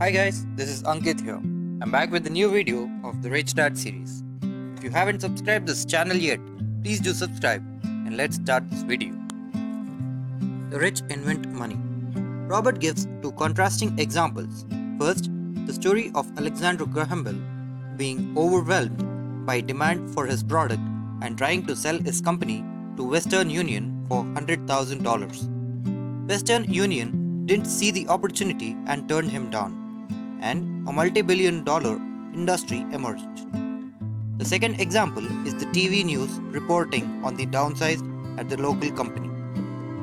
Hi guys, this is Ankit here. I'm back with a new video of the Rich Dad series. If you haven't subscribed this channel yet, please do subscribe and let's start this video. The rich invent money. Robert gives two contrasting examples. First, the story of Alexander Graham Bell being overwhelmed by demand for his product and trying to sell his company to Western Union for $100,000. Western Union didn't see the opportunity and turned him down, and a multi billion dollar industry emerged. The second example is the TV news reporting on the downsize at the local company,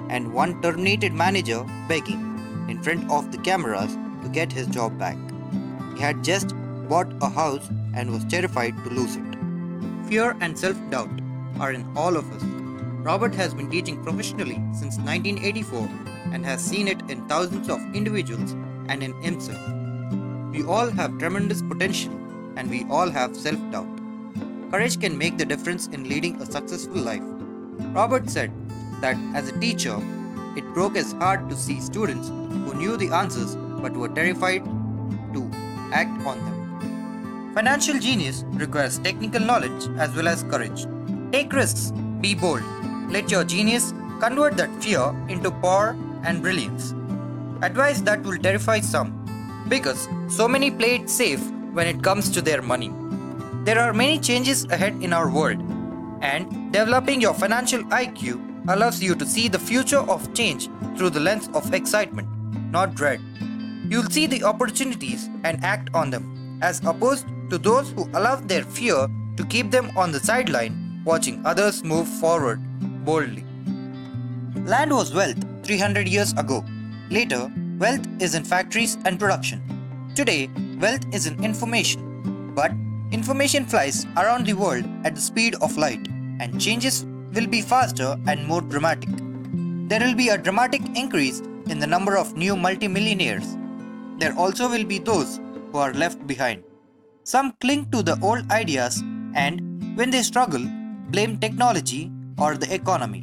and one terminated manager begging in front of the cameras to get his job back. He had just bought a house and was terrified to lose it. Fear and self doubt are in all of us. Robert has been teaching professionally since 1984 and has seen it in thousands of individuals and in himself. We all have tremendous potential and we all have self doubt. Courage can make the difference in leading a successful life. Robert said that as a teacher, it broke his heart to see students who knew the answers but were terrified to act on them. Financial genius requires technical knowledge as well as courage. Take risks, be bold. Let your genius convert that fear into power and brilliance. Advice that will terrify some because so many play it safe when it comes to their money. There are many changes ahead in our world, and developing your financial IQ allows you to see the future of change through the lens of excitement, not dread. You'll see the opportunities and act on them, as opposed to those who allow their fear to keep them on the sideline, watching others move forward boldly. Land was wealth 300 years ago. Later, wealth is in factories and production. Today, wealth is in information. But information flies around the world at the speed of light, and changes will be faster and more dramatic. There will be a dramatic increase in the number of new multimillionaires. There also will be those who are left behind. Some cling to the old ideas and, when they struggle, blame technology or the economy.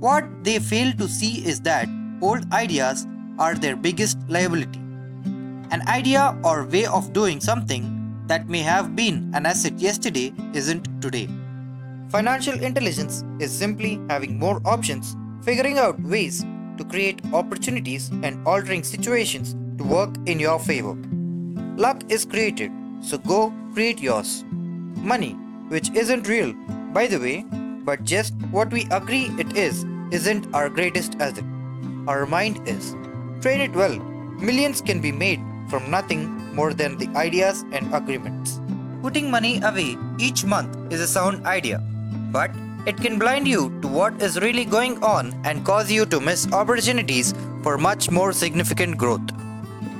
What they fail to see is that old ideas are their biggest liability. An idea or way of doing something that may have been an asset yesterday isn't today. Financial intelligence is simply having more options, figuring out ways to create opportunities and altering situations to work in your favor. Luck is created, so go create yours. Money, which isn't real, by the way, but just what we agree it is, isn't our greatest asset. Our mind is. Train it well. Millions can be made from nothing more than the ideas and agreements. Putting money away each month is a sound idea, but it can blind you to what is really going on and cause you to miss opportunities for much more significant growth.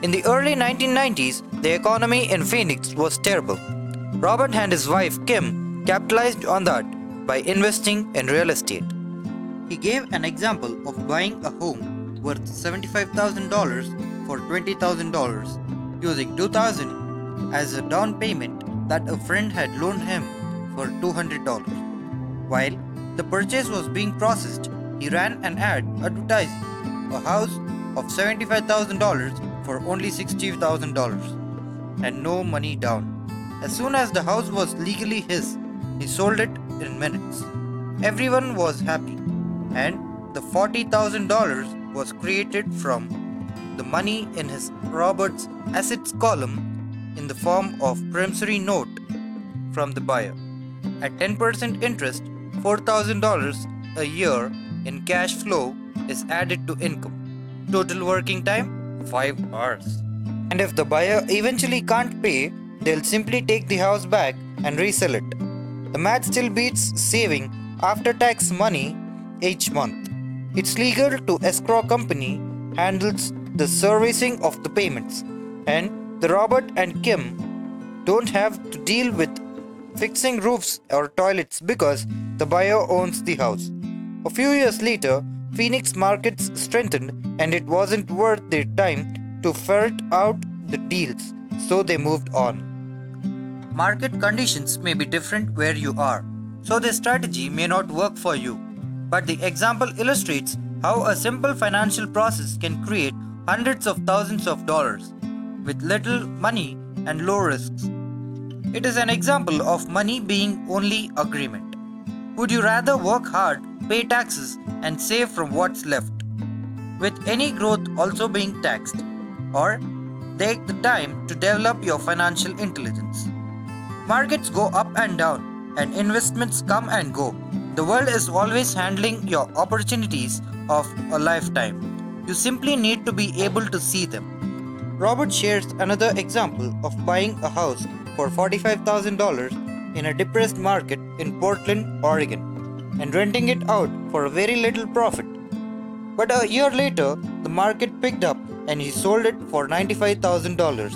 In the early 1990s, the economy in Phoenix was terrible. Robert and his wife Kim capitalized on that by investing in real estate. He gave an example of buying a home worth $75,000 for $20,000 using 2000 as a down payment that a friend had loaned him for $200. While the purchase was being processed, he ran an ad advertising a house of $75,000 for only $60,000 and no money down. As soon as the house was legally his, he sold it in minutes. Everyone was happy, and the $40,000 was created from the money in his Robert's assets column in the form of promissory note from the buyer. At 10% interest, $4,000 a year in cash flow is added to income. Total working time 5 hours. And if the buyer eventually can't pay, they'll simply take the house back and resell it. The math still beats saving after tax money each month. It's legal to escrow company handles the servicing of the payments and the Robert and Kim don't have to deal with fixing roofs or toilets because the buyer owns the house. A few years later, Phoenix markets strengthened and it wasn't worth their time to ferret out the deals, so they moved on. Market conditions may be different where you are, so the strategy may not work for you. But the example illustrates how a simple financial process can create hundreds of thousands of dollars. with little money and low risks. It is an example of money being only agreement. Would you rather work hard, pay taxes, and save from what's left? With any growth also being taxed? Or take the time to develop your financial intelligence? Markets go up and down, and investments come and go. The world is always handling your opportunities of a lifetime. You simply need to be able to see them. Robert shares another example of buying a house for $45,000 in a depressed market in Portland, Oregon, and renting it out for a very little profit. But a year later, the market picked up and he sold it for $95,000.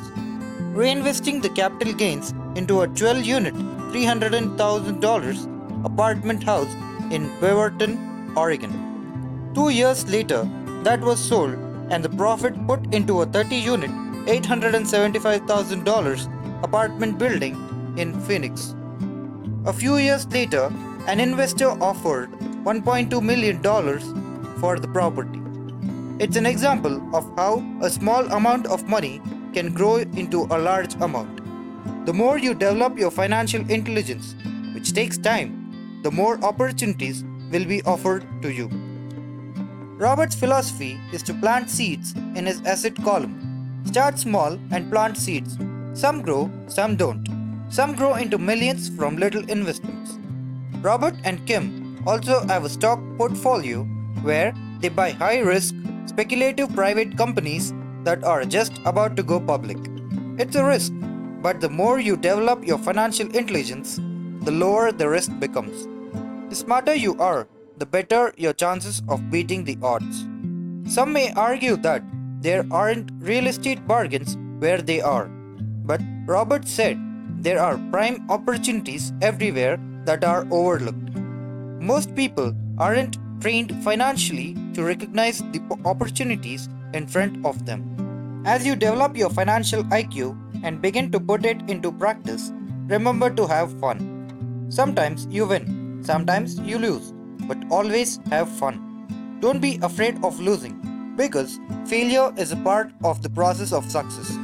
Reinvesting the capital gains into a 12 unit, $300,000 apartment house in Beaverton, Oregon. Two years later, that was sold and the profit put into a 30 unit, $875,000 apartment building in Phoenix. A few years later, an investor offered $1.2 million for the property. It's an example of how a small amount of money can grow into a large amount. The more you develop your financial intelligence, which takes time, the more opportunities will be offered to you. Robert's philosophy is to plant seeds in his asset column. Start small and plant seeds. Some grow, some don't. Some grow into millions from little investments. Robert and Kim also have a stock portfolio where they buy high risk, speculative private companies that are just about to go public. It's a risk, but the more you develop your financial intelligence, the lower the risk becomes. The smarter you are, the better your chances of beating the odds. Some may argue that there aren't real estate bargains where they are, but Robert said there are prime opportunities everywhere that are overlooked. Most people aren't trained financially to recognize the opportunities in front of them. As you develop your financial IQ and begin to put it into practice, remember to have fun. Sometimes you win, sometimes you lose, but always have fun. Don't be afraid of losing because failure is a part of the process of success.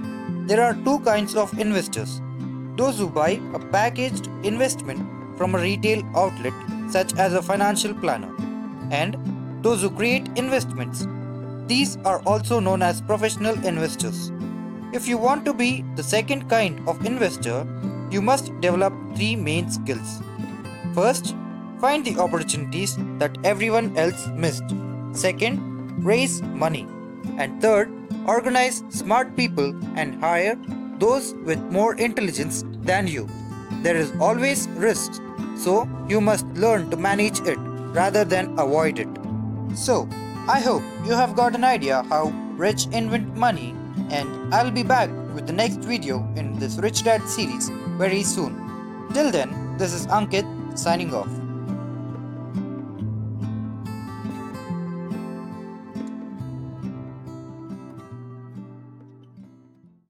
There are two kinds of investors those who buy a packaged investment from a retail outlet, such as a financial planner, and those who create investments. These are also known as professional investors. If you want to be the second kind of investor, you must develop three main skills. First, find the opportunities that everyone else missed. Second, raise money. And third, organize smart people and hire those with more intelligence than you. There is always risk, so you must learn to manage it rather than avoid it. So, I hope you have got an idea how rich invent money and I'll be back with the next video in this Rich Dad series very soon. Till then, this is Ankit signing off.